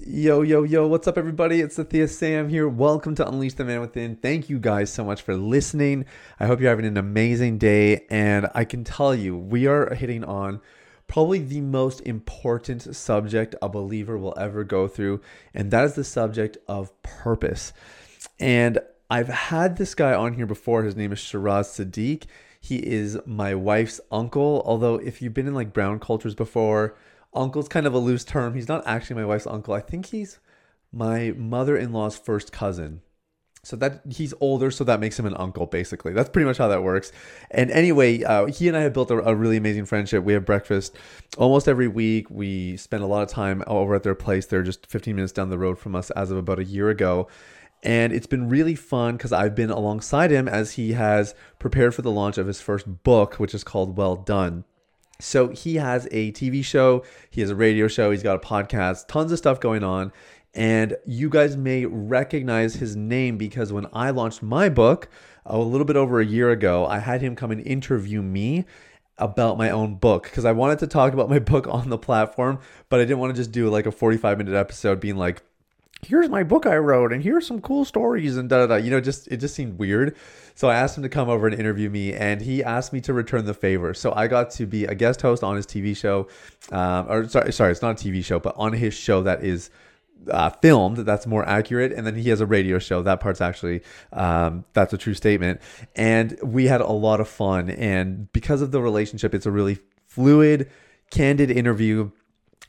Yo, yo, yo, what's up, everybody? It's Sathiya Sam here. Welcome to Unleash the Man Within. Thank you guys so much for listening. I hope you're having an amazing day. And I can tell you, we are hitting on probably the most important subject a believer will ever go through, and that is the subject of purpose. And I've had this guy on here before. His name is Shiraz Siddique. He is my wife's uncle. Although, if you've been in like brown cultures before, uncle's kind of a loose term. He's not actually my wife's uncle. I think he's my mother-in-law's first cousin. So that he's older, so that makes him an uncle, basically. That's pretty much how that works. And anyway, uh, he and I have built a, a, really amazing friendship. We have breakfast almost every week. We spend a lot of time over at their place. They're just 15 minutes down the road from us as of about a year ago. And it's been really fun because I've been alongside him as he has prepared for the launch of his first book, which is called Well Done. So he has a TV show, he has a radio show, he's got a podcast, tons of stuff going on. And you guys may recognize his name because when I launched my book a little bit over a year ago, I had him come and interview me about my own book because I wanted to talk about my book on the platform, but I didn't want to just do like a 45 minute episode being like, here's my book I wrote and here's some cool stories and da da da. You know, just it just seemed weird. So I asked him to come over and interview me, and he asked me to return the favor. So I got to be a guest host on his TV show, um, or sorry, sorry, it's not a TV show, but on his show that is uh, filmed. That's more accurate. And then he has a radio show. That part's actually um, that's a true statement. And we had a lot of fun. And because of the relationship, it's a really fluid, candid interview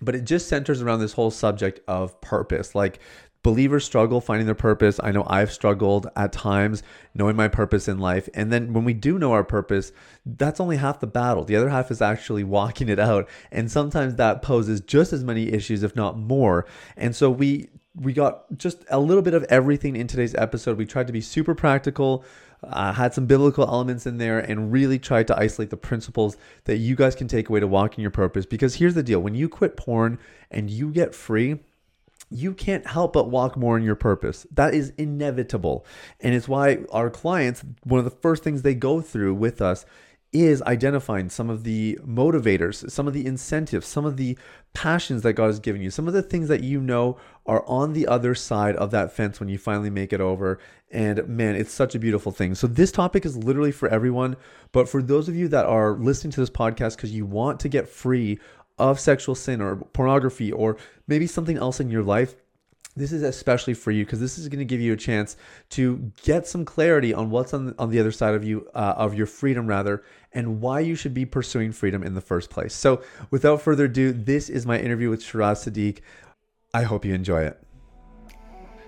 but it just centers around this whole subject of purpose like believers struggle finding their purpose. I know I've struggled at times knowing my purpose in life. And then when we do know our purpose, that's only half the battle. The other half is actually walking it out. And sometimes that poses just as many issues, if not more. And so we we got just a little bit of everything in today's episode. We tried to be super practical, uh, had some biblical elements in there, and really tried to isolate the principles that you guys can take away to walking your purpose. Because here's the deal when you quit porn and you get free, you can't help but walk more in your purpose. That is inevitable. And it's why our clients, one of the first things they go through with us is identifying some of the motivators, some of the incentives, some of the passions that God has given you, some of the things that you know are on the other side of that fence when you finally make it over. And man, it's such a beautiful thing. So, this topic is literally for everyone. But for those of you that are listening to this podcast because you want to get free of sexual sin or pornography or maybe something else in your life, this is especially for you because this is going to give you a chance to get some clarity on what's on the, on the other side of you uh, of your freedom rather and why you should be pursuing freedom in the first place. So without further ado this is my interview with Shiraz Siddique. I hope you enjoy it.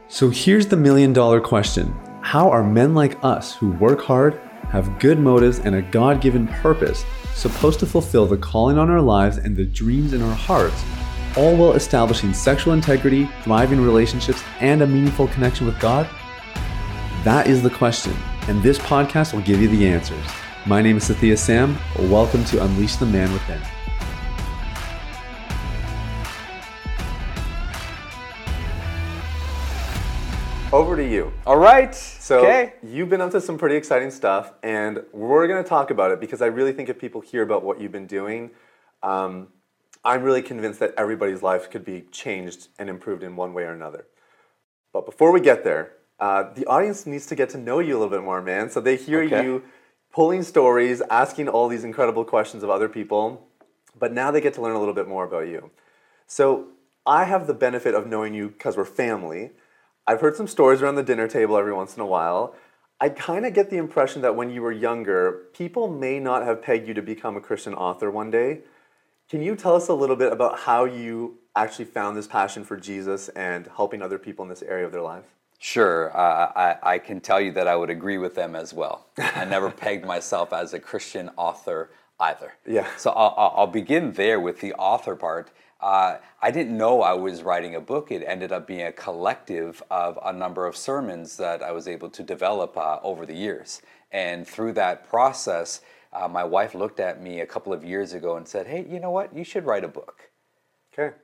So here's the million dollar question. How are men like us who work hard have good motives and a god-given purpose supposed to fulfill the calling on our lives and the dreams in our hearts, all while establishing sexual integrity, thriving relationships, and a meaningful connection with God? That is the question, and this podcast will give you the answers. My name is Sathiya Sam. Welcome to Unleash the Man Within. over to you. All right. So okay. you've been up to some pretty exciting stuff, and we're going to talk about it because I really think if people hear about what you've been doing, um, I'm really convinced that everybody's life could be changed and improved in one way or another. But before we get there, uh, the audience needs to get to know you a little bit more, man. So they hear okay. you pulling stories, asking all these incredible questions of other people, but now they get to learn a little bit more about you. So I have the benefit of knowing you because we're family. I've heard some stories around the dinner table every once in a while. I kind of get the impression that when you were younger, people may not have pegged you to become a Christian author one day. Can you tell us a little bit about how you actually found this passion for Jesus and helping other people in this area of their life? Sure. Uh, I, I can tell you that I would agree with them as well. I never pegged myself as a Christian author either. Yeah. So I'll, I'll begin there with the author part. Uh, I didn't know I was writing a book. It ended up being a collective of a number of sermons that I was able to develop uh, over the years. And through that process, uh, my wife looked at me a couple of years ago and said, Hey, you know what? You should write a book. Okay.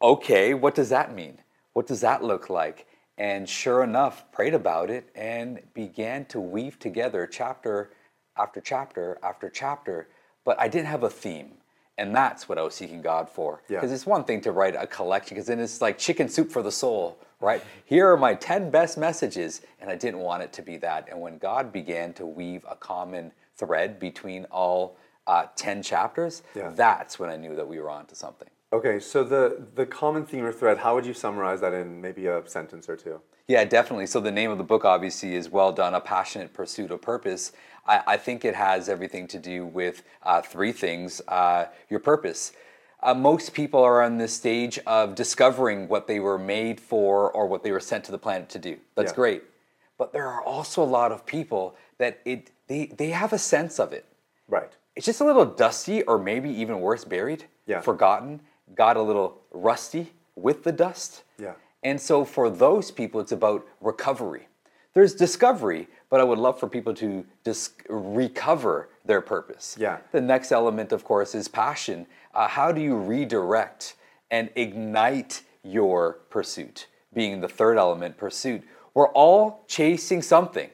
Okay, what does that mean? What does that look like? And sure enough, prayed about it and began to weave together chapter after chapter after chapter. But I didn't have a theme. And that's what I was seeking God for. Yeah. Because it's one thing to write a collection, because then it's like chicken soup for the soul, right? Here are my 10 best messages, and I didn't want it to be that. And when God began to weave a common thread between all uh, 10 chapters, Yeah. that's when I knew that we were onto something. Okay, so the the common theme or thread, how would you summarize that in maybe a sentence or two? Yeah, definitely. So the name of the book obviously is Well Done, A Passionate Pursuit of Purpose. I, I think it has everything to do with uh, three things. Uh, your purpose. Uh, most people are on this stage of discovering what they were made for or what they were sent to the planet to do. That's Yeah. great. But there are also a lot of people that it they, they have a sense of it. Right. It's just a little dusty or maybe even worse, buried, Yeah. forgotten, got a little rusty with the dust. Yeah. And so for those people, it's about recovery. There's discovery, but I would love for people to dis- recover their purpose. Yeah. The next element, of course, is passion. Uh, how do you redirect and ignite your pursuit? Being the third element, pursuit. We're all chasing something,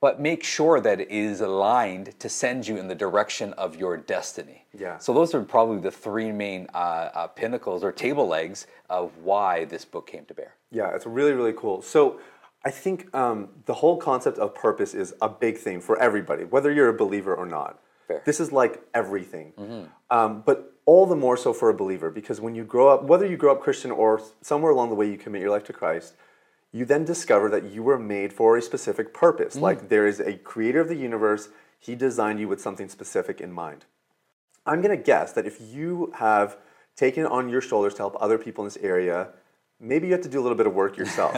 but make sure that it is aligned to send you in the direction of your destiny. Yeah. So those are probably the three main uh, uh, pinnacles or table legs of why this book came to bear. Yeah, it's really, really cool. So I think um, the whole concept of purpose is a big thing for everybody, whether you're a believer or not. Fair. This is like everything. Um, but all the more so for a believer, because when you grow up, whether you grow up Christian or somewhere along the way you commit your life to Christ, you then discover that you were made for a specific purpose. Like there is a creator of the universe, he designed you with something specific in mind. I'm going to guess that if you have taken it on your shoulders to help other people in this area, maybe you have to do a little bit of work yourself.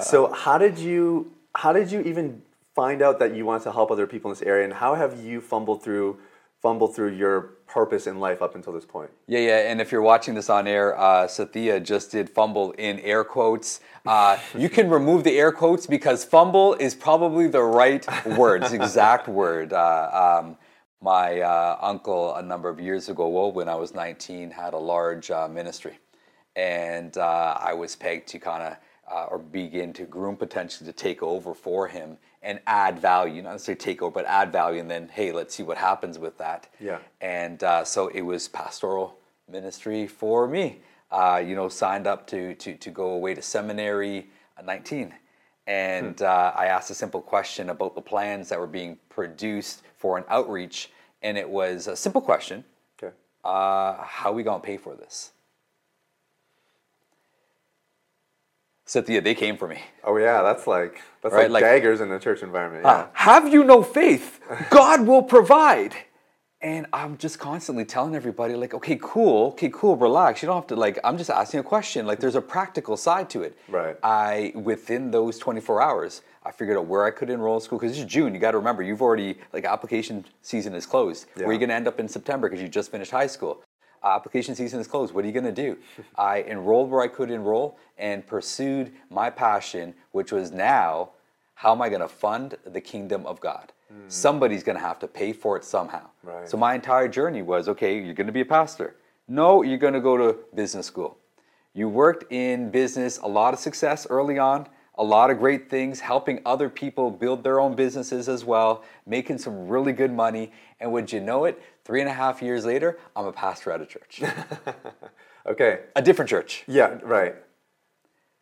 so how did you how did you even find out that you want to help other people in this area and how have you fumbled through fumbled through your purpose in life up until this point? Yeah, yeah. And if you're watching this on air, uh, Sathiya just did fumble in air quotes. Uh, you can remove the air quotes because fumble is probably the right word, the exact word. Uh, um, my uh, uncle, a number of years ago, well, when I was 19, had a large uh, ministry. And uh, I was pegged to kind of, uh, or begin to groom potentially to take over for him and add value, not necessarily take over, but add value. And then, hey, let's see what happens with that. Yeah. And uh, so it was pastoral ministry for me. Uh, you know, signed up to, to, to go away to seminary at 19. And uh, I asked a simple question about the plans that were being produced for an outreach. And it was a simple question Okay. uh, How we going to pay for this? Sathiya, they came for me. Oh yeah, that's like that's Right, like, like- daggers in a church environment. Uh, yeah. Have you no faith? God will provide. And I'm just constantly telling everybody, like, okay, cool, okay, cool, relax. You don't have to, like, I'm just asking a question. Like, there's a practical side to it. Right. I, within those 24 hours, I figured out where I could enroll in school. Because it's June, you got to remember, you've already, like, application season is closed. Yeah. Where are you going to end up in September because you just finished high school? Application season is closed. What are you going to do? I enrolled where I could enroll and pursued my passion, which was now how am I going to fund the kingdom of God? Hmm. Somebody's going to have to pay for it somehow. Right. So my entire journey was okay, you're going to be a pastor. No, you're going to go to business school. You worked in business, a lot of success early on, a lot of great things, helping other people build their own businesses as well, making some really good money. And would you know it, three and a half years later, I'm a pastor at a church, Okay. a different church. Yeah. Right.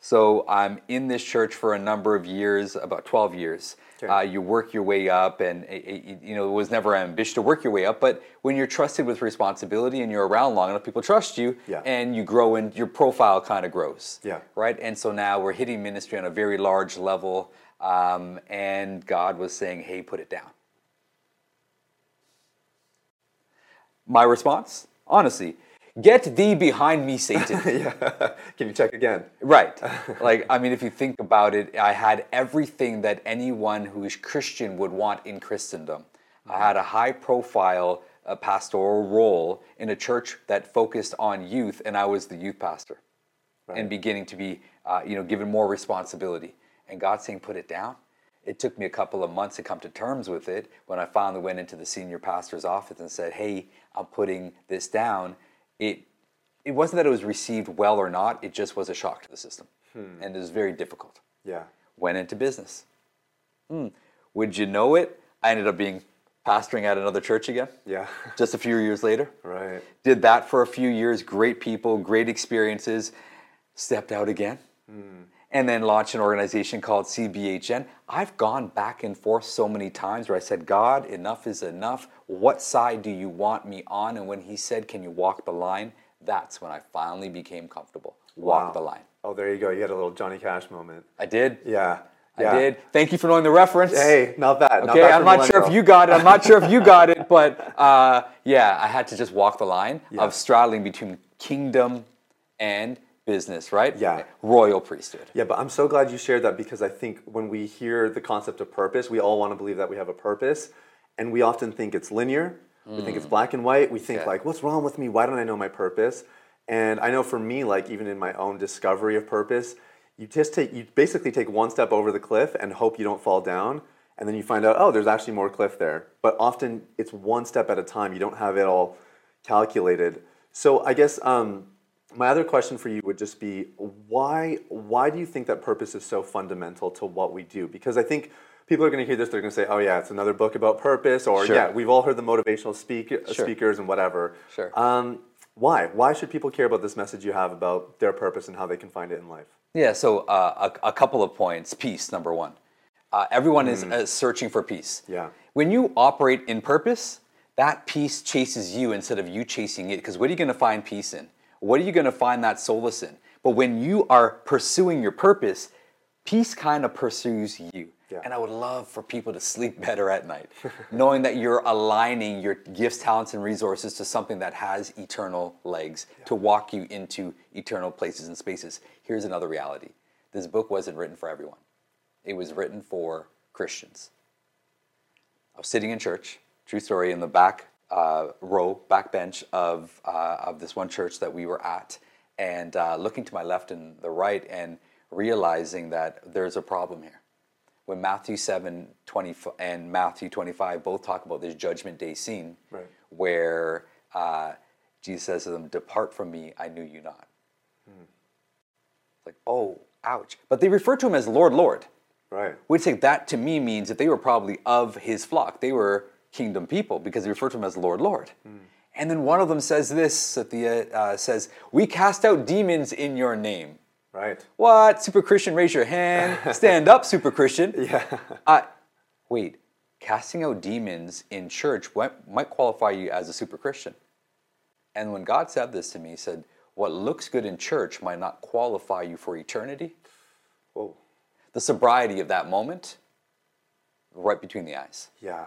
So I'm in this church for a number of years, about 12 years. Okay. Uh, you work your way up, and it, it- you know it was never ambition to work your way up. But when you're trusted with responsibility and you're around long enough, people trust you, Yeah. and you grow, and your profile kind of grows. Yeah. Right. And so now we're hitting ministry on a very large level, um, and God was saying, "Hey, put it down." My response, honestly, get thee behind me, Satan. yeah. Can you check again? Right. Like, I mean, if you think about it, I had everything that anyone who is Christian would want in Christendom. I had a high profile uh, pastoral role in a church that focused on youth, and I was the youth pastor and beginning to be, uh, you know, given more responsibility. And God saying, put it down. It took me a couple of months to come to terms with it when I finally went into the senior pastor's office and said, hey, I'm putting this down. It it wasn't that it was received well or not, it just was a shock to the system. And it was very difficult. Yeah. Went into business. Hmm. Would you know it? I ended up being pastoring at another church again. Yeah. Just a few years later. Right. Did that for a few years. Great people, great experiences. Stepped out again. And then launch an organization called CBHN. I've gone back and forth so many times where I said, God, enough is enough. What side do you want me on? And when He said, Can you walk the line? That's when I finally became comfortable. Walk Wow. the line. Oh, there you go. You had a little Johnny Cash moment. I did. Yeah. I yeah. did. Thank you for knowing the reference. Hey, not bad. not Okay, I'm not sure if you got it. I'm not sure if you got it, but uh, yeah, I had to just walk the line Yeah. of straddling between kingdom and business, right? Yeah. Royal priesthood. Yeah, but I'm so glad you shared that because I think when we hear the concept of purpose, we all want to believe that we have a purpose, and we often think it's linear. We think it's black and white. We think Mm. Okay. like, what's wrong with me? Why don't I know my purpose? And I know for me, like even in my own discovery of purpose, you just take you basically take one step over the cliff and hope you don't fall down, and then you find out, oh, there's actually more cliff there. But often it's one step at a time. You don't have it all calculated. So I guess um, my other question for you would just be why why do you think that purpose is so fundamental to what we do? Because I think people are going to hear this, they're going to say, "Oh yeah, it's another book about purpose," or Sure. "Yeah, we've all heard the motivational speak, Sure. speakers and whatever." Sure. Um, why? Why should people care about this message you have about their purpose and how they can find it in life? Yeah, so uh, a, a couple of points. Peace, number one. Uh, everyone is uh, searching for peace. Yeah. When you operate in purpose, that peace chases you instead of you chasing it. Because what are you going to find peace in? What are you going to find that solace in? But when you are pursuing your purpose, peace kind of pursues you. Yeah. And I would love for people to sleep better at night, knowing that you're aligning your gifts, talents, and resources to something that has eternal legs to walk you into eternal places and spaces. Here's another reality this book wasn't written for everyone, it was written for Christians. I was sitting in church, true story, in the back uh, row, backbench of, uh, of this one church that we were at, and uh, looking to my left and the right and realizing that there's a problem here. When Matthew 7 20 and Matthew 25 both talk about this judgment day scene, Right. where uh, Jesus says to them, Depart from me, I knew you not. It's like, oh, ouch. But they refer to him as Lord, Lord. Right. We'd say that to me means that they were probably of his flock. They were kingdom people because he referred to him as Lord, Lord. And then one of them says this, Sathiya uh, says, We cast out demons in your name. Right. What? Super Christian, raise your hand. Stand up, Super Christian. Yeah. Uh, wait, casting out demons in church what, might qualify you as a super Christian. And when God said this to me, He said, What looks good in church might not qualify you for eternity. Whoa. The sobriety of that moment, right between the eyes. Yeah.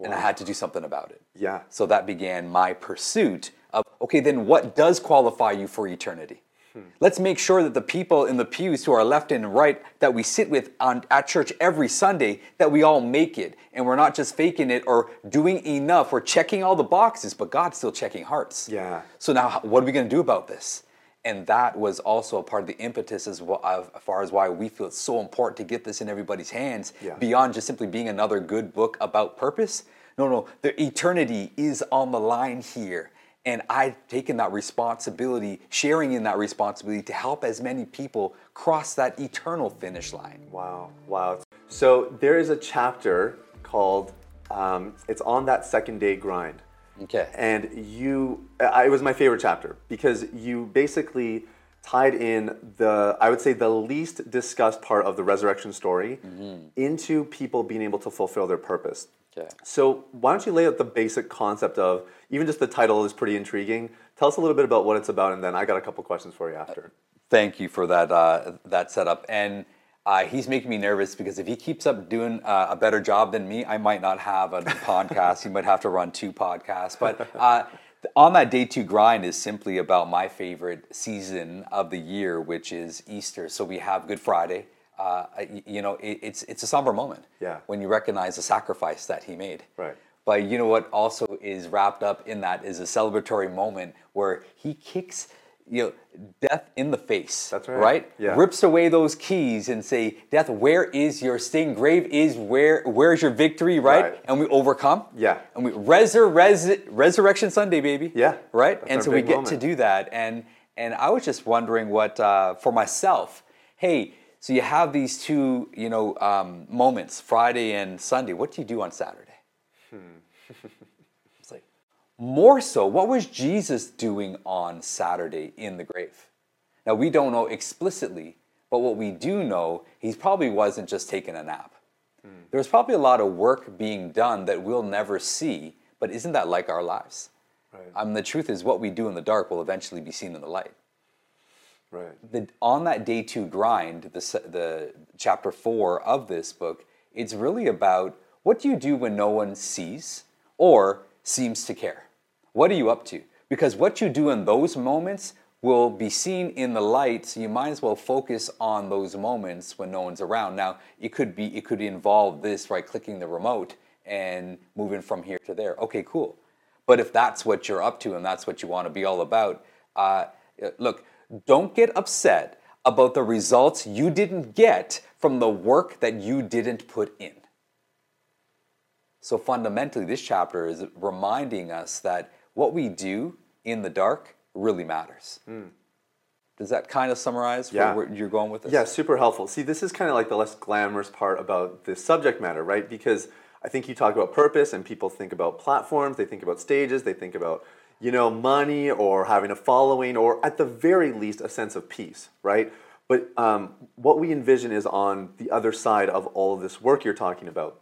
And I had to do something about it. Yeah. So that began my pursuit of okay, then what does qualify you for eternity? Hmm. Let's make sure that the people in the pews who are left and right that we sit with on, at church every Sunday, that we all make it. And we're not just faking it or doing enough. We're checking all the boxes, but God's still checking hearts. Yeah. So now, what are we going to do about this? And that was also a part of the impetus as, well, of, as far as why we feel it's so important to get this in everybody's hands Yeah. beyond just simply being another good book about purpose. No, no, the eternity is on the line here. And I've taken that responsibility, sharing in that responsibility to help as many people cross that eternal finish line. Wow, wow. So there is a chapter called um, "It's on that second day grind," Okay. and you. I, it was my favorite chapter because you basically tied in the, I would say, the least discussed part of the resurrection story mm-hmm. into people being able to fulfill their purpose. Okay. So why don't you lay out the basic concept of even just the title is pretty intriguing. Tell us a little bit about what it's about, and then I got a couple questions for you after. Uh, thank you for that uh, that setup. And uh, he's making me nervous because if he keeps up doing uh, a better job than me, I might not have a podcast. He might have to run two podcasts. But uh, on that day two grind is simply about my favorite season of the year, which is Easter. So we have Good Friday. Uh, you know, it, it's it's a somber moment. Yeah. When you recognize the sacrifice that he made. Right. But you know what also is wrapped up in that is a celebratory moment where he kicks you know death in the face. That's right. Right? Yeah. Rips away those keys and say, Death, where is your sting? Grave is where where's your victory, right? Right. And we overcome. Yeah. And we resur- res- resurrection Sunday, baby. Yeah. Right? That's and so we get moment. to do that. And and I was just wondering what uh, for myself, hey, so you have these two, you know, um, moments, Friday and Sunday. What do you do on Saturday? like, more so, what was Jesus doing on Saturday in the grave? Now, we don't know explicitly, but what we do know, he probably wasn't just taking a nap. Mm. There was probably a lot of work being done that we'll never see, but isn't that like our lives? Right. I mean, the truth is, what we do in the dark will eventually be seen in the light. Right. The, on that day two grind, the, the chapter four of this book, it's really about what do you do when no one sees or seems to care? What are you up to? Because what you do in those moments will be seen in the light, so you might as well focus on those moments when no one's around. Now, it could be it could involve this right clicking the remote and moving from here to there. Okay, cool. But if that's what you're up to and that's what you want to be all about, uh, look, don't get upset about the results you didn't get from the work that you didn't put in. So fundamentally, this chapter is reminding us that what we do in the dark really matters. Mm. Does that kind of summarize yeah. where you're going with this? Yeah, super helpful. See, this is kind of like the less glamorous part about this subject matter, right? Because I think you talk about purpose and people think about platforms, they think about stages, they think about, you know, money or having a following or at the very least a sense of peace, right? But um, what we envision is on the other side of all of this work you're talking about.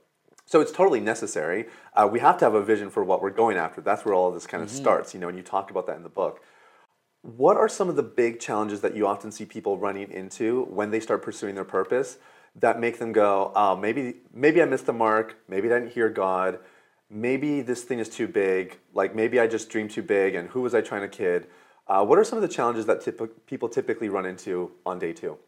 So it's totally necessary. Uh, we have to have a vision for what we're going after. That's where all of this kind of mm-hmm. starts, you know, and you talk about that in the book. What are some of the big challenges that you often see people running into when they start pursuing their purpose that make them go, oh, maybe, maybe I missed the mark, maybe I didn't hear God, maybe this thing is too big, like maybe I just dreamed too big, and who was I trying to kid? Uh, what are some of the challenges that typ- people typically run into on day two?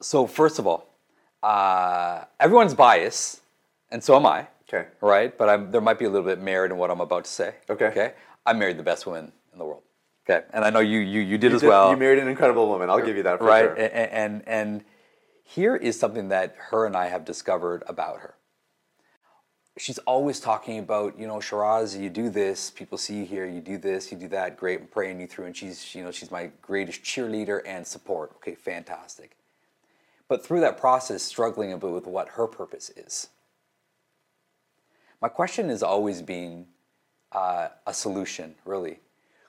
So, first of all, uh, everyone's biased, and so am I. Okay. Right? But I'm, there might be a little bit merit in what I'm about to say. Okay. Okay. I married the best woman in the world. Okay. And I know you you, you did you as did, well. You married an incredible woman. I'll give you that for right? sure. And, and, and here is something that her and I have discovered about her she's always talking about, you know, Shiraz, you do this, people see you here, you do this, you do that, great, I'm praying you through, and she's, you know, she's my greatest cheerleader and support. Okay, fantastic. But through that process, struggling a bit with what her purpose is. My question is always being uh, a solution, really.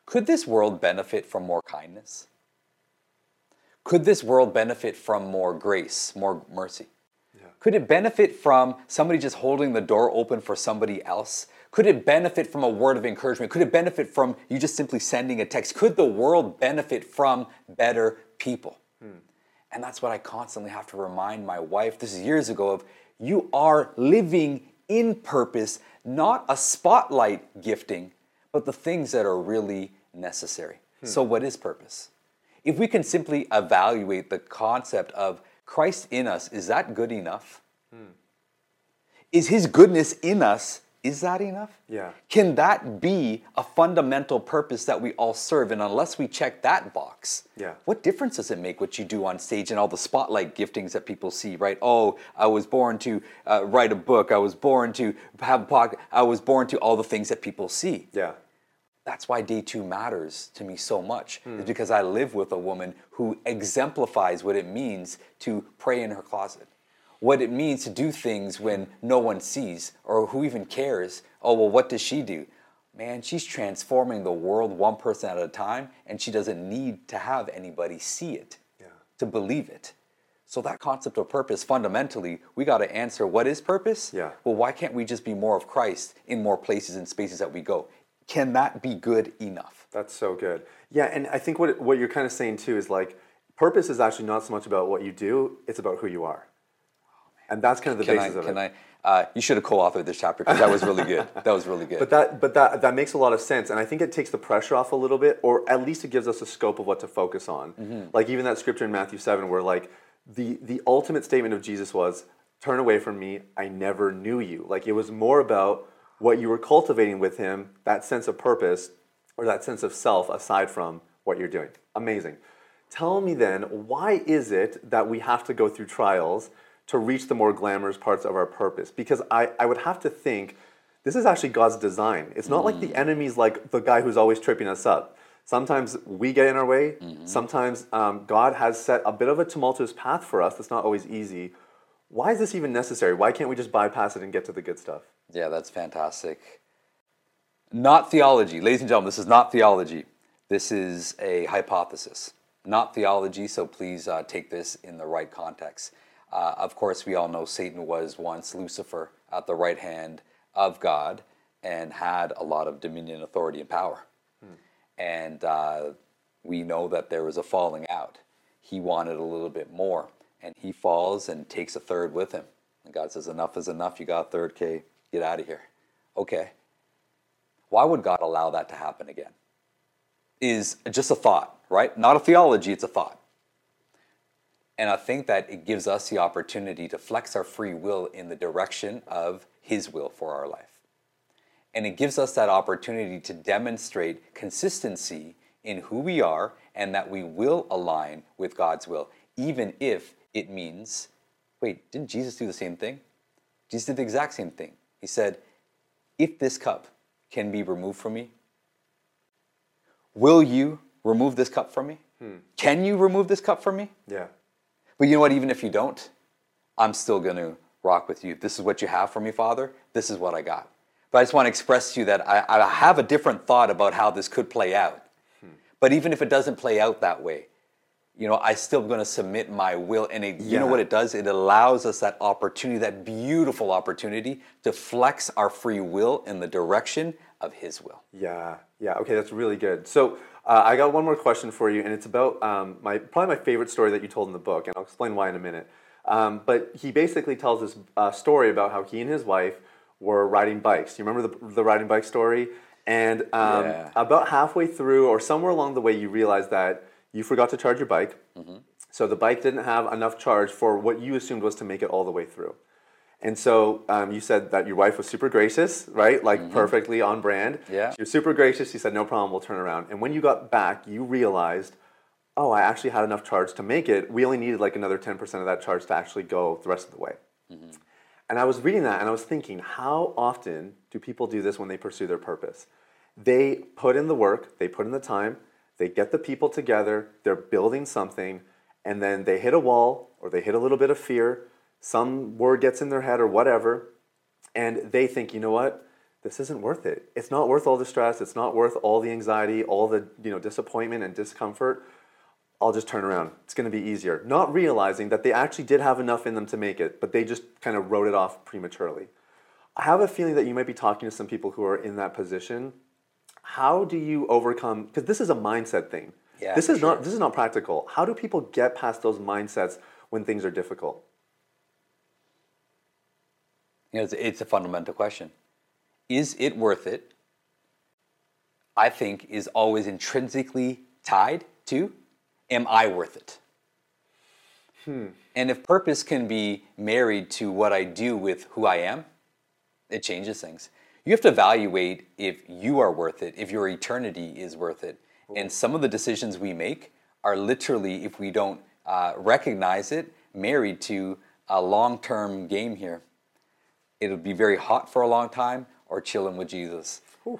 Could this world benefit from more kindness? Could this world benefit from more grace, more mercy? Could it benefit from somebody just holding the door open for somebody else? Could it benefit from a word of encouragement? Could it benefit from you just simply sending a text? Could the world benefit from better people? Hmm. And that's what I constantly have to remind my wife. This is years ago of you are living in purpose, not a spotlight gifting, but the things that are really necessary. Hmm. So, what is purpose? If we can simply evaluate the concept of Christ in us, is that good enough? Hmm. Is his goodness in us, is that enough? Yeah. Can that be a fundamental purpose that we all serve? And unless we check that box, yeah. what difference does it make what you do on stage and all the spotlight giftings that people see, right? Oh, I was born to uh, write a book. I was born to have a podcast. I was born to all the things that people see. Yeah that's why day two matters to me so much mm. is because i live with a woman who exemplifies what it means to pray in her closet what it means to do things when no one sees or who even cares. Oh well what does she do? Man she's transforming the world one person at a time and she doesn't need to have anybody see it yeah. to believe it. So that concept of purpose fundamentally we got to answer what is purpose? Yeah. Well why can't we just be more of christ in more places and spaces that we go? Can that be good enough? That's so good. Yeah, and I think what what you're kind of saying too is like purpose is actually not so much about what you do; it's about who you are, and that's kind of the can basis I, of can it. I, uh, you should have co-authored this chapter because that was really good. That was really good. But that but that that makes a lot of sense, and I think it takes the pressure off a little bit, or at least it gives us a scope of what to focus on. Mm-hmm. Like even that scripture in Matthew seven, where like the the ultimate statement of Jesus was, "Turn away from me, I never knew you." Like it was more about what you were cultivating with him, that sense of purpose or that sense of self aside from what you're doing. Amazing. Tell me then, why is it that we have to go through trials to reach the more glamorous parts of our purpose? Because I, I would have to think this is actually God's design. It's not mm. like the mm. enemy's like the guy who's always tripping us up. Sometimes we get in our way. Mm-hmm. Sometimes um, God has set a bit of a tumultuous path for us that's not always easy. Why is this even necessary? Why can't we just bypass it and get to the good stuff? Yeah, that's fantastic. Not theology. Ladies and gentlemen, this is not theology. This is a hypothesis. Not theology, so please uh, take this in the right context. Uh, of course, we all know Satan was once Lucifer at the right hand of God and had a lot of dominion, authority, and power. Hmm. And uh, we know that there was a falling out. He wanted a little bit more, and he falls and takes a third with him. And God says, Enough is enough. You got a third, K. Get out of here. Okay. Why would God allow that to happen again? Is just a thought, right? Not a theology, it's a thought. And I think that it gives us the opportunity to flex our free will in the direction of His will for our life. And it gives us that opportunity to demonstrate consistency in who we are and that we will align with God's will, even if it means wait, didn't Jesus do the same thing? Jesus did the exact same thing. He said, if this cup can be removed from me, will you remove this cup from me? Hmm. Can you remove this cup from me? Yeah. But you know what? Even if you don't, I'm still going to rock with you. This is what you have for me, Father. This is what I got. But I just want to express to you that I, I have a different thought about how this could play out. Hmm. But even if it doesn't play out that way, you know, I still going to submit my will. And it, yeah. you know what it does? It allows us that opportunity, that beautiful opportunity to flex our free will in the direction of His will. Yeah, yeah. Okay, that's really good. So uh, I got one more question for you, and it's about um, my probably my favorite story that you told in the book, and I'll explain why in a minute. Um, but he basically tells this uh, story about how he and his wife were riding bikes. You remember the, the riding bike story? And um, yeah. about halfway through, or somewhere along the way, you realize that you forgot to charge your bike. Mm-hmm. So the bike didn't have enough charge for what you assumed was to make it all the way through. And so um, you said that your wife was super gracious, right? Like mm-hmm. perfectly on brand. Yeah. She was super gracious. She said, no problem, we'll turn around. And when you got back, you realized, oh, I actually had enough charge to make it. We only needed like another 10% of that charge to actually go the rest of the way. Mm-hmm. And I was reading that and I was thinking, how often do people do this when they pursue their purpose? They put in the work, they put in the time, they get the people together, they're building something, and then they hit a wall or they hit a little bit of fear, some word gets in their head or whatever, and they think, you know what? This isn't worth it. It's not worth all the stress, it's not worth all the anxiety, all the you know disappointment and discomfort. I'll just turn around. It's going to be easier. Not realizing that they actually did have enough in them to make it, but they just kind of wrote it off prematurely. I have a feeling that you might be talking to some people who are in that position how do you overcome because this is a mindset thing yeah, this is sure. not this is not practical how do people get past those mindsets when things are difficult you know, it's, it's a fundamental question is it worth it i think is always intrinsically tied to am i worth it hmm. and if purpose can be married to what i do with who i am it changes things you have to evaluate if you are worth it, if your eternity is worth it. And some of the decisions we make are literally, if we don't uh, recognize it, married to a long term game here. It'll be very hot for a long time or chilling with Jesus. Whew.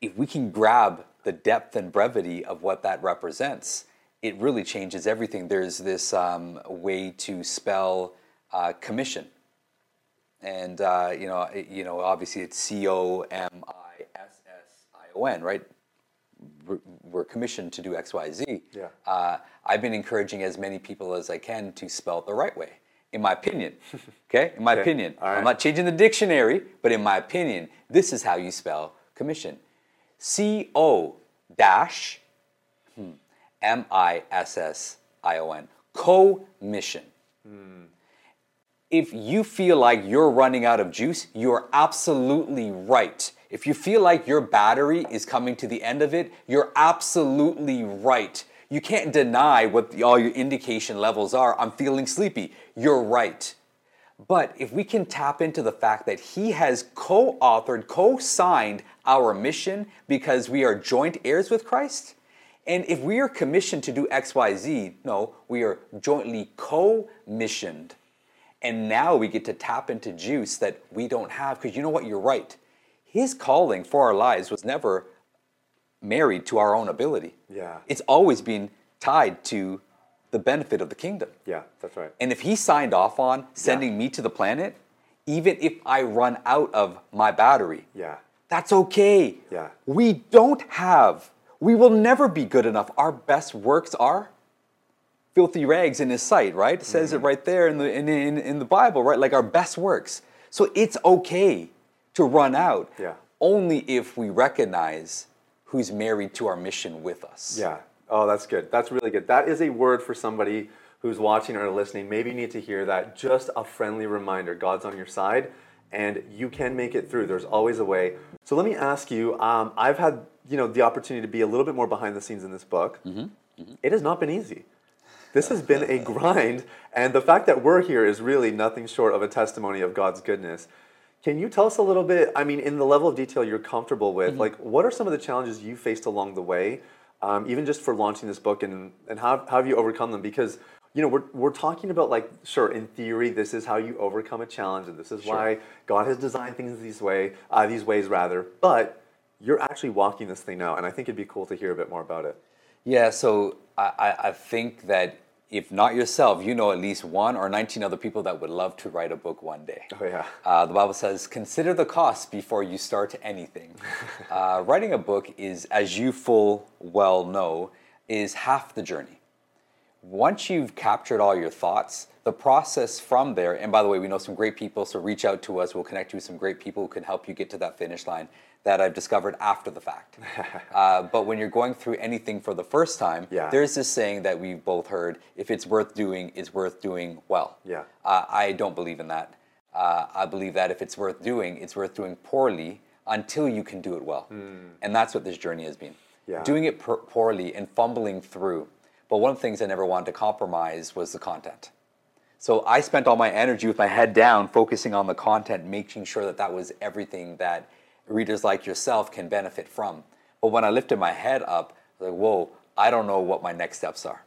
If we can grab the depth and brevity of what that represents, it really changes everything. There's this um, way to spell uh, commission and uh, you know, you know, obviously it's C O M I S S I O N, right? We're, we're, commissioned to do X, Y, Z. Yeah. Uh, I've been encouraging as many people as I can to spell it the right way, in my opinion. Okay, in my okay. opinion, right. I'm not changing the dictionary, but in my opinion, this is how you spell commission: C O dash hmm, M I S S I O N. Co-mission. Hmm if you feel like you're running out of juice, you're absolutely right. If you feel like your battery is coming to the end of it, you're absolutely right. You can't deny what the, all your indication levels are. I'm feeling sleepy. You're right. But if we can tap into the fact that he has co authored, co signed our mission because we are joint heirs with Christ, and if we are commissioned to do XYZ, no, we are jointly co missioned and now we get to tap into juice that we don't have because you know what? You're right. His calling for our lives was never married to our own ability. Yeah. It's always been tied to the benefit of the kingdom. Yeah, that's right. And if he signed off on sending yeah. me to the planet, even if I run out of my battery, yeah. That's okay. Yeah. We don't have, we will never be good enough. Our best works are filthy rags in his sight, right? It says Mm-hmm. it right there in the, in, in, in the Bible, right? Like our best works. So it's okay to run out. Yeah. Only if we recognize who's married to our mission with us. Yeah. Oh, that's good. That's really good. That is a word for somebody who's watching or listening. Maybe you need to hear that. Just a friendly reminder God's on your side and you can make it through. There's always a way. So let me ask you um, I've had you know the opportunity to be a little bit more behind the scenes in this book. It has not been easy. This has been a grind, and the fact that we're here is really nothing short of a testimony of God's goodness. Can you tell us a little bit? I mean, in the level of detail you're comfortable with, like what are some of the challenges you faced along the way, um, even just for launching this book, and and how, how have you overcome them? Because you know we're we're talking about like sure in theory this is how you overcome a challenge, and this is why God has designed things these way uh, these ways rather, but you're actually walking this thing out, and I think it'd be cool to hear a bit more about it. Yeah, so I, I- I think that if not yourself, you know at least one or 19 other people that would love to write a book one day. Oh yeah. Uh, the Bible says, consider the cost before you start anything. uh, writing a book is, as you full well know, is half the journey. Once you've captured all your thoughts, the process from there, and by the way, we know some great people, so reach out to us. We'll connect you with some great people who can help you get to that finish line that I've discovered after the fact. uh, but when you're going through anything for the first time, Yeah. there's this saying that we've both heard if it's worth doing, it's worth doing well. Yeah. Uh, I don't believe in that. Uh, I believe that if it's worth doing, it's worth doing poorly until you can do it well. And that's what this journey has been. Yeah. Doing it per- poorly and fumbling through. But one of the things I never wanted to compromise was the content. So I spent all my energy with my head down, focusing on the content, making sure that that was everything that readers like yourself can benefit from. But when I lifted my head up, I was like, whoa, I don't know what my next steps are.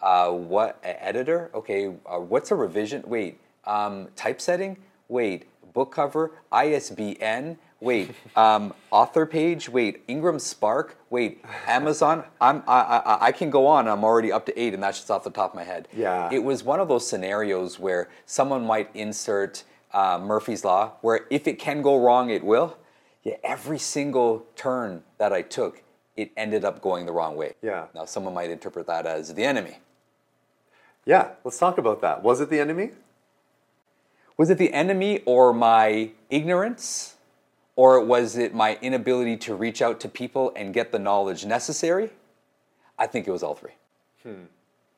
Uh, what editor? Okay, uh, what's a revision? Wait, um, typesetting? Wait, book cover? ISBN? Wait, um, author page? Wait, Ingram Spark? Wait, Amazon? I'm I, I I can go on. I'm already up to eight, and that's just off the top of my head. Yeah. It was one of those scenarios where someone might insert uh, Murphy's Law, where if it can go wrong, it will. Yeah, every single turn that I took, it ended up going the wrong way. Yeah. Now, someone might interpret that as the enemy. Yeah, let's talk about that. Was it the enemy? Was it the enemy or my ignorance? Or was it my inability to reach out to people and get the knowledge necessary? I think it was all three. Hmm.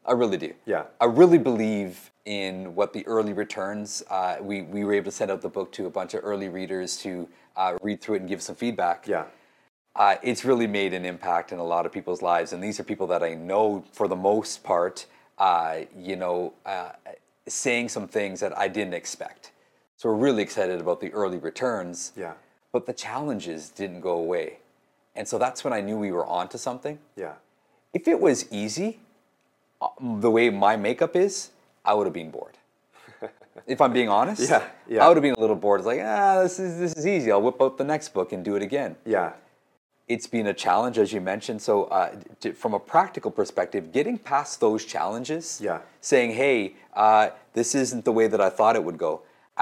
I really do. Yeah. I really believe in what the early returns. Uh, we, we were able to send out the book to a bunch of early readers to uh, read through it and give some feedback. Yeah. uh, it's really made an impact in a lot of people's lives, and these are people that I know for the most part. Uh, you know, uh, saying some things that I didn't expect. So we're really excited about the early returns. Yeah. But the challenges didn't go away, and so that's when I knew we were onto something. Yeah. If it was easy, uh, the way my makeup is, I would have been bored. if I'm being honest, Yeah, yeah. I would have been a little bored. It's like, ah, this is this is easy. I'll whip out the next book and do it again Yeah. it's been a challenge, as you mentioned. So, uh, from a practical perspective, getting past those challenges, Yeah. saying, "Hey, uh, this isn't the way that I thought it would go."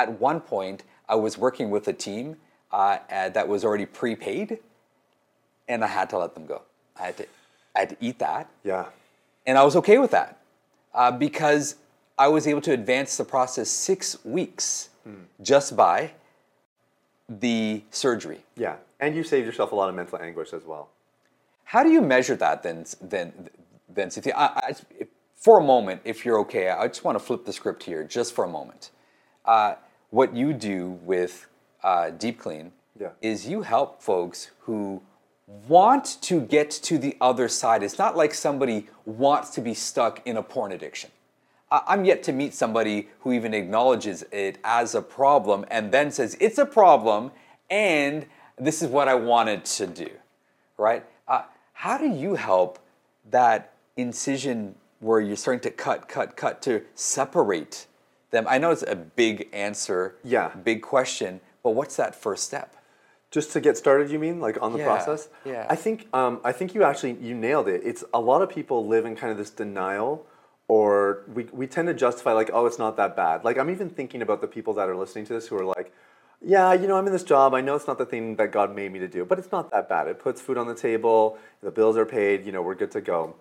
At one point, I was working with a team uh, uh, that was already prepaid, and I had to let them go. I had to, I had to eat that, Yeah. and I was okay with that uh, because I was able to advance the process six weeks just by the surgery. Yeah. And you saved yourself a lot of mental anguish as well. How do you measure that then, then, then Sathiya? I, I, for a moment, if you're okay, I just want to flip the script here, just for a moment. Uh, what you do with uh, Deep Clean Yeah. is you help folks who want to get to the other side. It's not like somebody wants to be stuck in a porn addiction. I- I'm yet to meet somebody who even acknowledges it as a problem and then says it's a problem and this is what I wanted to do, right? Uh, how do you help that incision where you're starting to cut, cut, cut to separate them? I know it's a big answer, Yeah. big question, but what's that first step? Just to get started, you mean, like on the Yeah, process? yeah. I think um, I think you actually you nailed it. It's a lot of people live in kind of this denial, or we we tend to justify like, oh, it's not that bad. Like I'm even thinking about the people that are listening to this who are like, yeah, you know, I'm in this job. I know it's not the thing that God made me to do, but it's not that bad. It puts food on the table, the bills are paid, you know, we're good to go.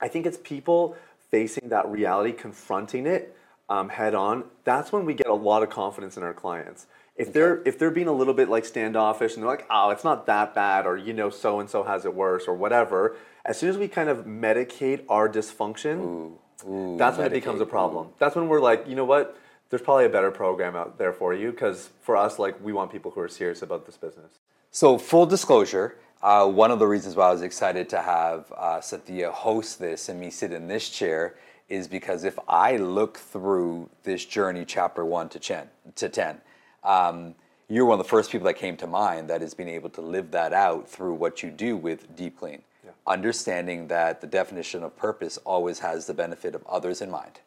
I think it's people facing that reality, confronting it um, head on. That's when we get a lot of confidence in our clients. If they're if they're being a little bit like standoffish and they're like, oh, it's not that bad, or you know, so and so has it worse, or whatever. As soon as we kind of medicate our dysfunction, Ooh, ooh, that's when it becomes a problem. That's when we're like, you know what? There's probably a better program out there for you because for us, like, we want people who are serious about this business. So, full disclosure, uh, one of the reasons why I was excited to have uh, Sathiya host this and me sit in this chair is because if I look through this journey, chapter one to, ten, to 10, um, you're one of the first people that came to mind that has been able to live that out through what you do with Deep Clean. Understanding that the definition of purpose always has the benefit of others in mind.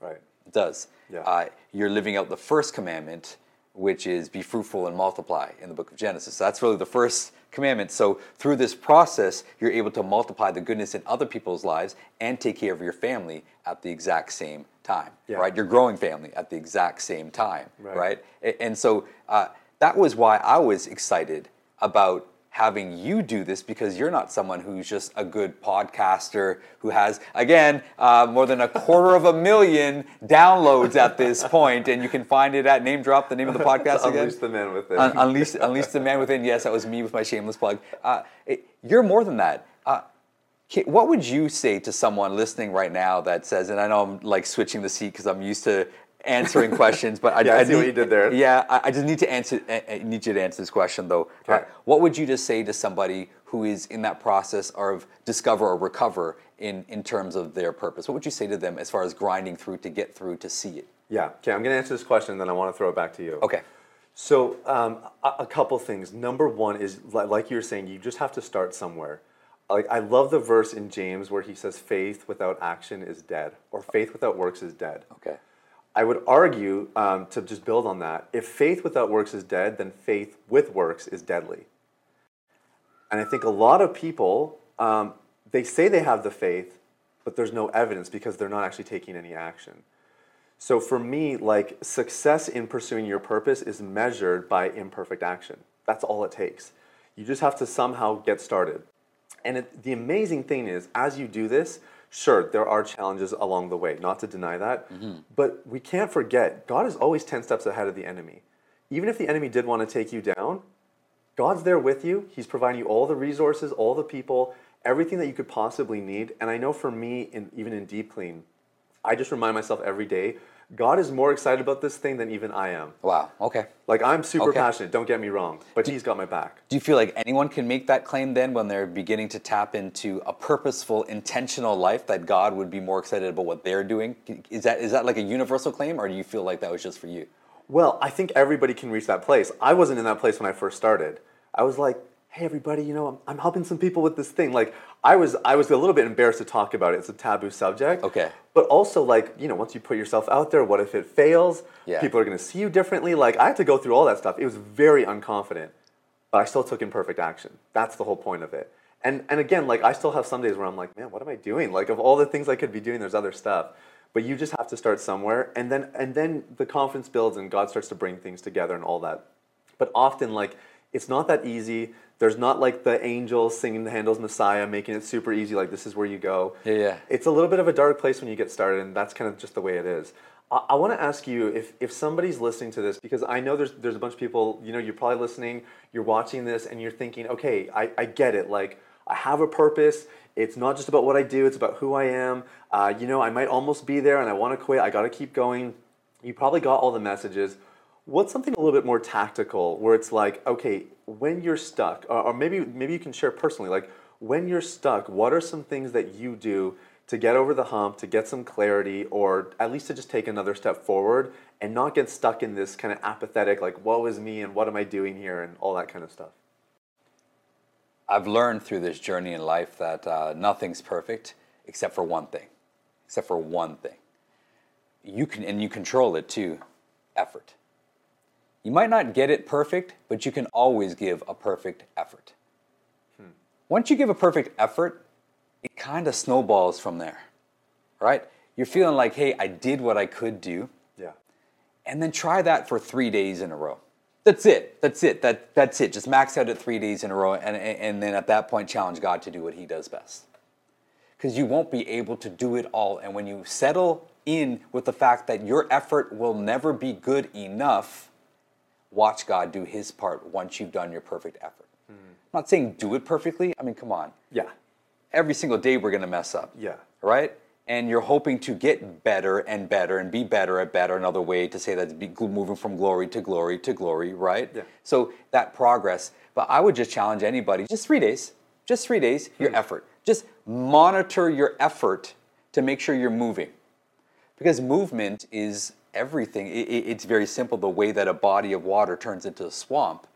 Right. It does. Yeah. Uh, you're living out the first commandment, which is be fruitful and multiply in the book of Genesis. So that's really the first commandment. So through this process, you're able to multiply the goodness in other people's lives and take care of your family at the exact same time. Yeah. Right? Your growing family at the exact same time. Right. Right. And so uh, that was why I was excited about having you do this because you're not someone who's just a good podcaster who has again uh, more than a quarter of a million downloads at this point and you can find it at name drop the name of the podcast again. Unleash the man within. Un- unleash, unleash the man within. Yes that was me with my shameless plug. Uh, it- you're more than that. Uh, what would you say to someone listening right now that says and i know i'm like switching the seat because i'm used to answering questions but I, Yeah, I see what you did there. yeah I, I just need to answer I I need you to answer this question though Okay. Uh, what would you just say to somebody who is in that process of discover or recover in in terms of their purpose what would you say to them as far as grinding through to get through to see it yeah. Okay, I'm going to answer this question, and then I want to throw it back to you. okay So, um, a, a couple things. Number one is, li- like you were saying, you just have to start somewhere. Like I love the verse in James where he says, "Faith without action is dead," or "Faith without works is dead." okay I would argue um, to just build on that. If faith without works is dead, then faith with works is deadly. And I think a lot of people um, they say they have the faith, but there's no evidence because they're not actually taking any action. So for me, like success in pursuing your purpose is measured by imperfect action. That's all it takes. You just have to somehow get started. And it, the amazing thing is, as you do this, sure, there are challenges along the way, not to deny that. Mm-hmm. But we can't forget, God is always 10 steps ahead of the enemy. Even if the enemy did want to take you down, God's there with you. He's providing you all the resources, all the people, everything that you could possibly need. And I know for me, in, even in Deep Clean, I just remind myself every day God is more excited about this thing than even I am. wow okay Like, I'm super Okay. passionate, don't get me wrong, but He's got my back. do you feel like anyone can make that claim then when they're beginning to tap into a purposeful intentional life that god would be more excited about what they're doing is that is that like a universal claim or do you feel like that was just for you Well, I think everybody can reach that place. I wasn't in that place when I first started. I was like, hey, everybody, you know, I'm, I'm helping some people with this thing. Like, I was, I was a little bit embarrassed to talk about it. It's a taboo subject. Okay. But also, like, you know, once you put yourself out there, what if it fails? Yeah. People are going to see you differently. Like, I had to go through all that stuff. It was very unconfident, but I still took imperfect action. That's the whole point of it. And, and again, like, I still have some days where I'm like, man, what am I doing? Like, of all the things I could be doing, there's other stuff. But you just have to start somewhere, and then and then the confidence builds, and God starts to bring things together and all that. But often, like, it's not that easy. There's not like the angels singing the Handel's Messiah, making it super easy. Like this is where you go. Yeah, yeah. It's a little bit of a dark place when you get started, and that's kind of just the way it is. I, I want to ask you if, if somebody's listening to this, because I know there's there's a bunch of people. You know, you're probably listening. You're watching this, and you're thinking, okay, I, I get it. Like I have a purpose. It's not just about what I do. It's about who I am. Uh, you know, I might almost be there, and I want to quit. I got to keep going. You probably got all the messages. What's something a little bit more tactical where it's like, okay, when you're stuck, or, or maybe maybe you can share personally, like when you're stuck, what are some things that you do to get over the hump, to get some clarity, or at least to just take another step forward and not get stuck in this kind of apathetic, like, woe is me and what am I doing here and all that kind of stuff? I've learned through this journey in life that uh, nothing's perfect except for one thing. Except for one thing. You can, and you control it too effort. You might not get it perfect, but you can always give a perfect effort. Hmm. Once you give a perfect effort, it kind of snowballs from there, right? You're feeling like, hey, I did what I could do, Yeah. and then try that for three days in a row. That's it. That's it. That that's it. Just max out at three days in a row, and and then at that point, challenge God to do what He does best. Because you won't be able to do it all, and when you settle in with the fact that your effort will never be good enough, watch God do His part once you've done your perfect effort. I'm not saying do it perfectly. I mean, come on. Yeah. Every single day we're gonna mess up. Yeah. Right. And you're hoping to get better and better and be better at better. Another way to say that be moving from glory to glory to glory, right? Yeah. So that progress. But I would just challenge anybody: just three days, just three days, your Hmm. effort. Just monitor your effort to make sure you're moving, because movement is everything. I- I- it's very simple. The way that a body of water turns into a swamp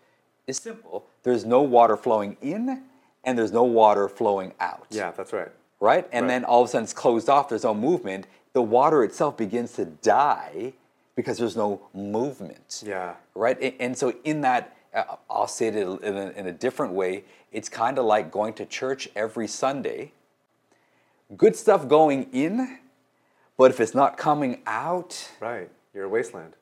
is simple. There's no water flowing in, and there's no water flowing out Yeah, that's right. right? And Right. then all of a sudden it's closed off, there's no movement. The water itself begins to die because there's no movement. Yeah. Right? A- And so, in that, uh, I'll say it in a, in a different way, it's kind of like going to church every Sunday. Good stuff going in, but if it's not coming out, Right. You're a wasteland.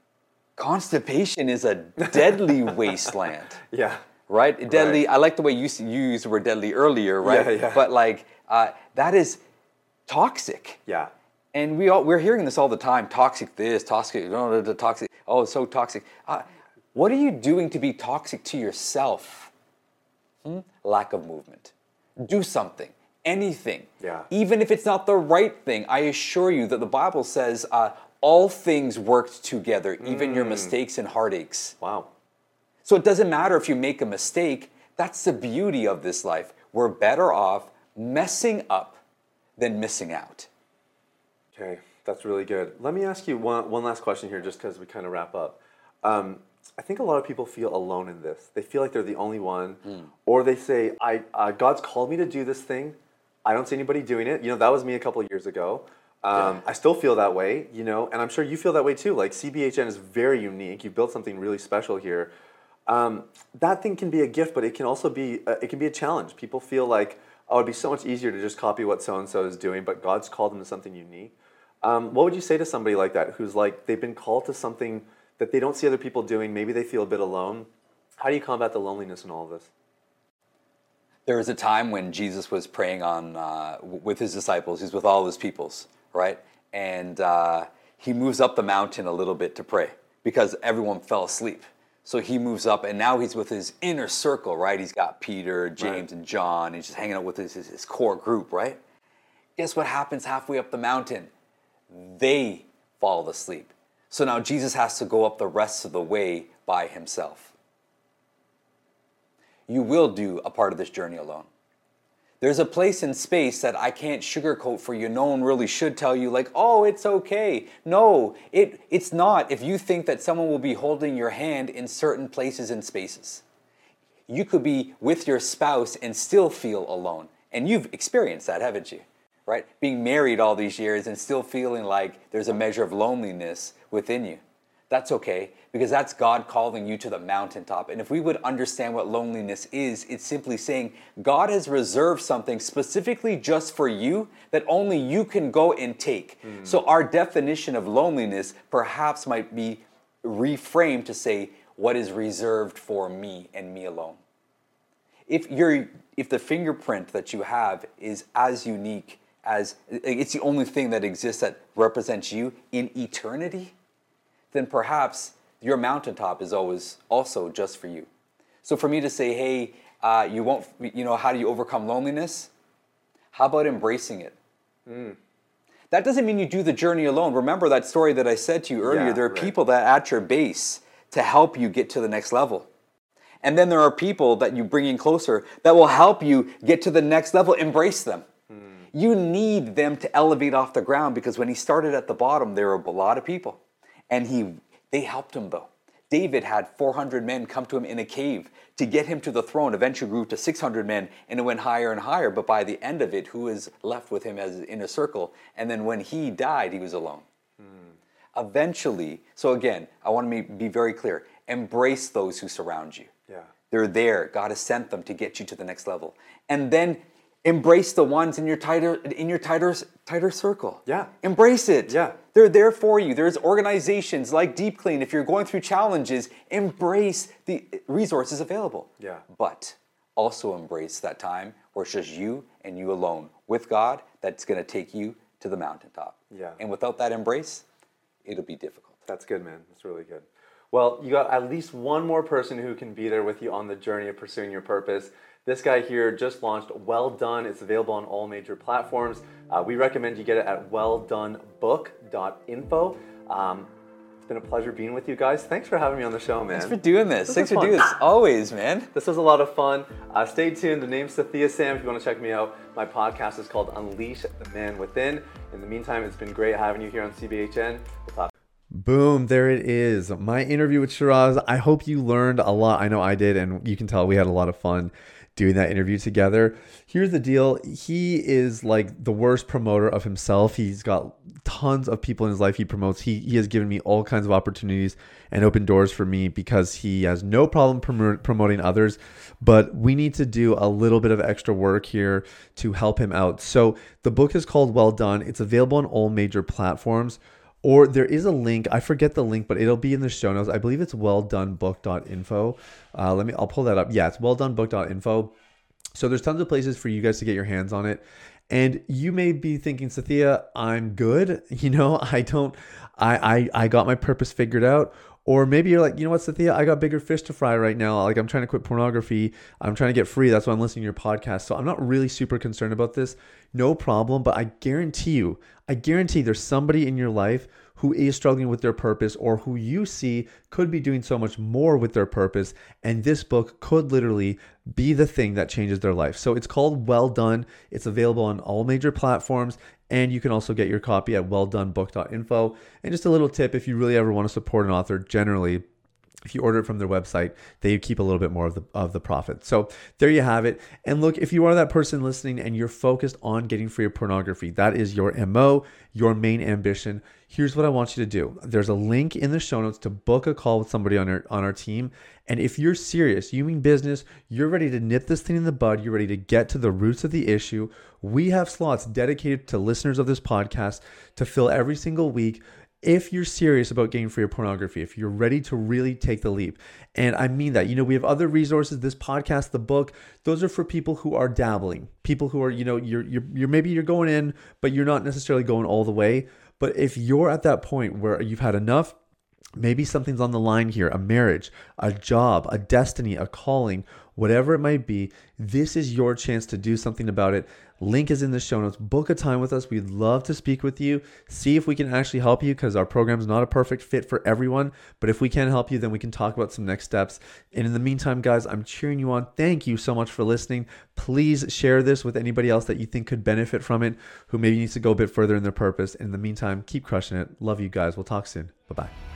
constipation is a deadly wasteland Yeah. right? Deadly. Right. I like the way you used the word deadly earlier, right? Yeah, yeah. But like uh, that is toxic. Yeah. And we all we're hearing this all the time. Toxic this, toxic, no, the toxic. Oh, it's so toxic. Uh, what are you doing to be toxic to yourself? Hmm? Lack of movement. Do something, anything. Yeah. Even if it's not the right thing, I assure you that the Bible says uh, all things worked together, even your mistakes and heartaches. Wow. So it doesn't matter if you make a mistake. That's the beauty of this life. We're better off messing up than missing out. Okay, that's really good. Let me ask you one, one last question here, just because we kind of wrap up. Um, I think a lot of people feel alone in this. They feel like they're the only one, or they say, "I uh, God's called me to do this thing. I don't see anybody doing it." You know, that was me a couple of years ago. Um, I still feel that way, you know, and I'm sure you feel that way too. Like CBHN is very unique. You built something really special here. Um, that thing can be a gift, but it can also be uh, it can be a challenge. People feel like, oh, it'd be so much easier to just copy what so and so is doing, but God's called them to something unique. Um, what would you say to somebody like that who's like they've been called to something that they don't see other people doing? Maybe they feel a bit alone. How do you combat the loneliness in all of this? There was a time when Jesus was praying on uh, with his disciples. He's with all his peoples, right? And uh, he moves up the mountain a little bit to pray because everyone fell asleep. So he moves up, and now he's with his inner circle, right? He's got Peter, James, and John. He's just hanging out with his, his, his core group, right? Guess what happens halfway up the mountain? They fall asleep. So now Jesus has to go up the rest of the way by himself. You will do a part of this journey alone. There's a place in space that I can't sugarcoat for you. No one really should tell you, like, oh, it's okay. No, it, it's not if you think that someone will be holding your hand in certain places and spaces. You could be with your spouse and still feel alone. And you've experienced that, haven't you? Right? Being married all these years and still feeling like there's a measure of loneliness within you. That's okay because that's God calling you to the mountaintop. And if we would understand what loneliness is, it's simply saying God has reserved something specifically just for you that only you can go and take. Hmm. So our definition of loneliness perhaps might be reframed to say what is reserved for me and me alone. If you're if the fingerprint that you have is as unique as it's the only thing that exists that represents you in eternity, then perhaps your mountaintop is always also just for you. So for me to say, hey, uh, you won't, you know, how do you overcome loneliness? How about embracing it? That doesn't mean you do the journey alone. Remember that story that I said to you earlier. Yeah, there are right. people that are at your base to help you get to the next level. And then there are people that you bring in closer that will help you get to the next level. Embrace them. You need them to elevate off the ground because when he started at the bottom, there were a lot of people. And he they helped him though. David had 400 men come to him in a cave to get him to the throne. Eventually grew to 600 men and it went higher and higher. But by the end of it, who was left with him as in a circle? And then when he died, he was alone. Hmm. Eventually, so again, I want to be very clear embrace those who surround you. Yeah. They're there. God has sent them to get you to the next level. And then embrace the ones in your tighter in your tighter tighter circle. Yeah. Embrace it. Yeah. They're there for you. There's organizations like Deep Clean. If you're going through challenges, embrace the resources available. Yeah. But also embrace that time where it's just you and you alone with God that's going to take you to the mountaintop. Yeah. And without that embrace, it'll be difficult. That's good, man. That's really good. Well, you got at least one more person who can be there with you on the journey of pursuing your purpose. This guy here just launched Well Done. It's available on all major platforms. Uh, we recommend you get it at welldonebook.info. Um, it's been a pleasure being with you guys. Thanks for having me on the show, man. Thanks for doing this. This Thanks for doing this. Always, man. This was a lot of fun. Uh, stay tuned. The name's Sathiya Sam. If you want to check me out, my podcast is called Unleash the Man Within. In the meantime, it's been great having you here on CBHN. We'll talk. Boom, there it is. My interview with Shiraz. I hope you learned a lot. I know I did, and you can tell we had a lot of fun doing that interview together. Here's the deal he is like the worst promoter of himself. He's got tons of people in his life he promotes. He, he has given me all kinds of opportunities and open doors for me because he has no problem promo- promoting others. But we need to do a little bit of extra work here to help him out. So the book is called Well Done, it's available on all major platforms or there is a link i forget the link but it'll be in the show notes i believe it's welldonebook.info uh, let me i'll pull that up yeah it's welldonebook.info so there's tons of places for you guys to get your hands on it and you may be thinking Sathiya, i'm good you know i don't i i, I got my purpose figured out or maybe you're like, you know what, Sathiya, I got bigger fish to fry right now. Like I'm trying to quit pornography. I'm trying to get free. That's why I'm listening to your podcast. So I'm not really super concerned about this. No problem. But I guarantee you, I guarantee there's somebody in your life who is struggling with their purpose or who you see could be doing so much more with their purpose. And this book could literally be the thing that changes their life. So it's called Well Done. It's available on all major platforms. And you can also get your copy at welldonebook.info. And just a little tip if you really ever want to support an author, generally, if you order it from their website, they keep a little bit more of the of the profit. So there you have it. And look, if you are that person listening and you're focused on getting free of pornography, that is your MO, your main ambition. Here's what I want you to do. There's a link in the show notes to book a call with somebody on our on our team. And if you're serious, you mean business, you're ready to nip this thing in the bud, you're ready to get to the roots of the issue. We have slots dedicated to listeners of this podcast to fill every single week if you're serious about getting free of pornography, if you're ready to really take the leap. And I mean that. You know, we have other resources, this podcast, the book, those are for people who are dabbling. People who are, you know, you're you're, you're maybe you're going in, but you're not necessarily going all the way. But if you're at that point where you've had enough, maybe something's on the line here, a marriage, a job, a destiny, a calling, whatever it might be, this is your chance to do something about it. Link is in the show notes. Book a time with us. We'd love to speak with you, see if we can actually help you because our program's not a perfect fit for everyone. But if we can help you, then we can talk about some next steps. And in the meantime, guys, I'm cheering you on. Thank you so much for listening. Please share this with anybody else that you think could benefit from it, who maybe needs to go a bit further in their purpose. And in the meantime, keep crushing it. Love you guys. We'll talk soon. Bye bye.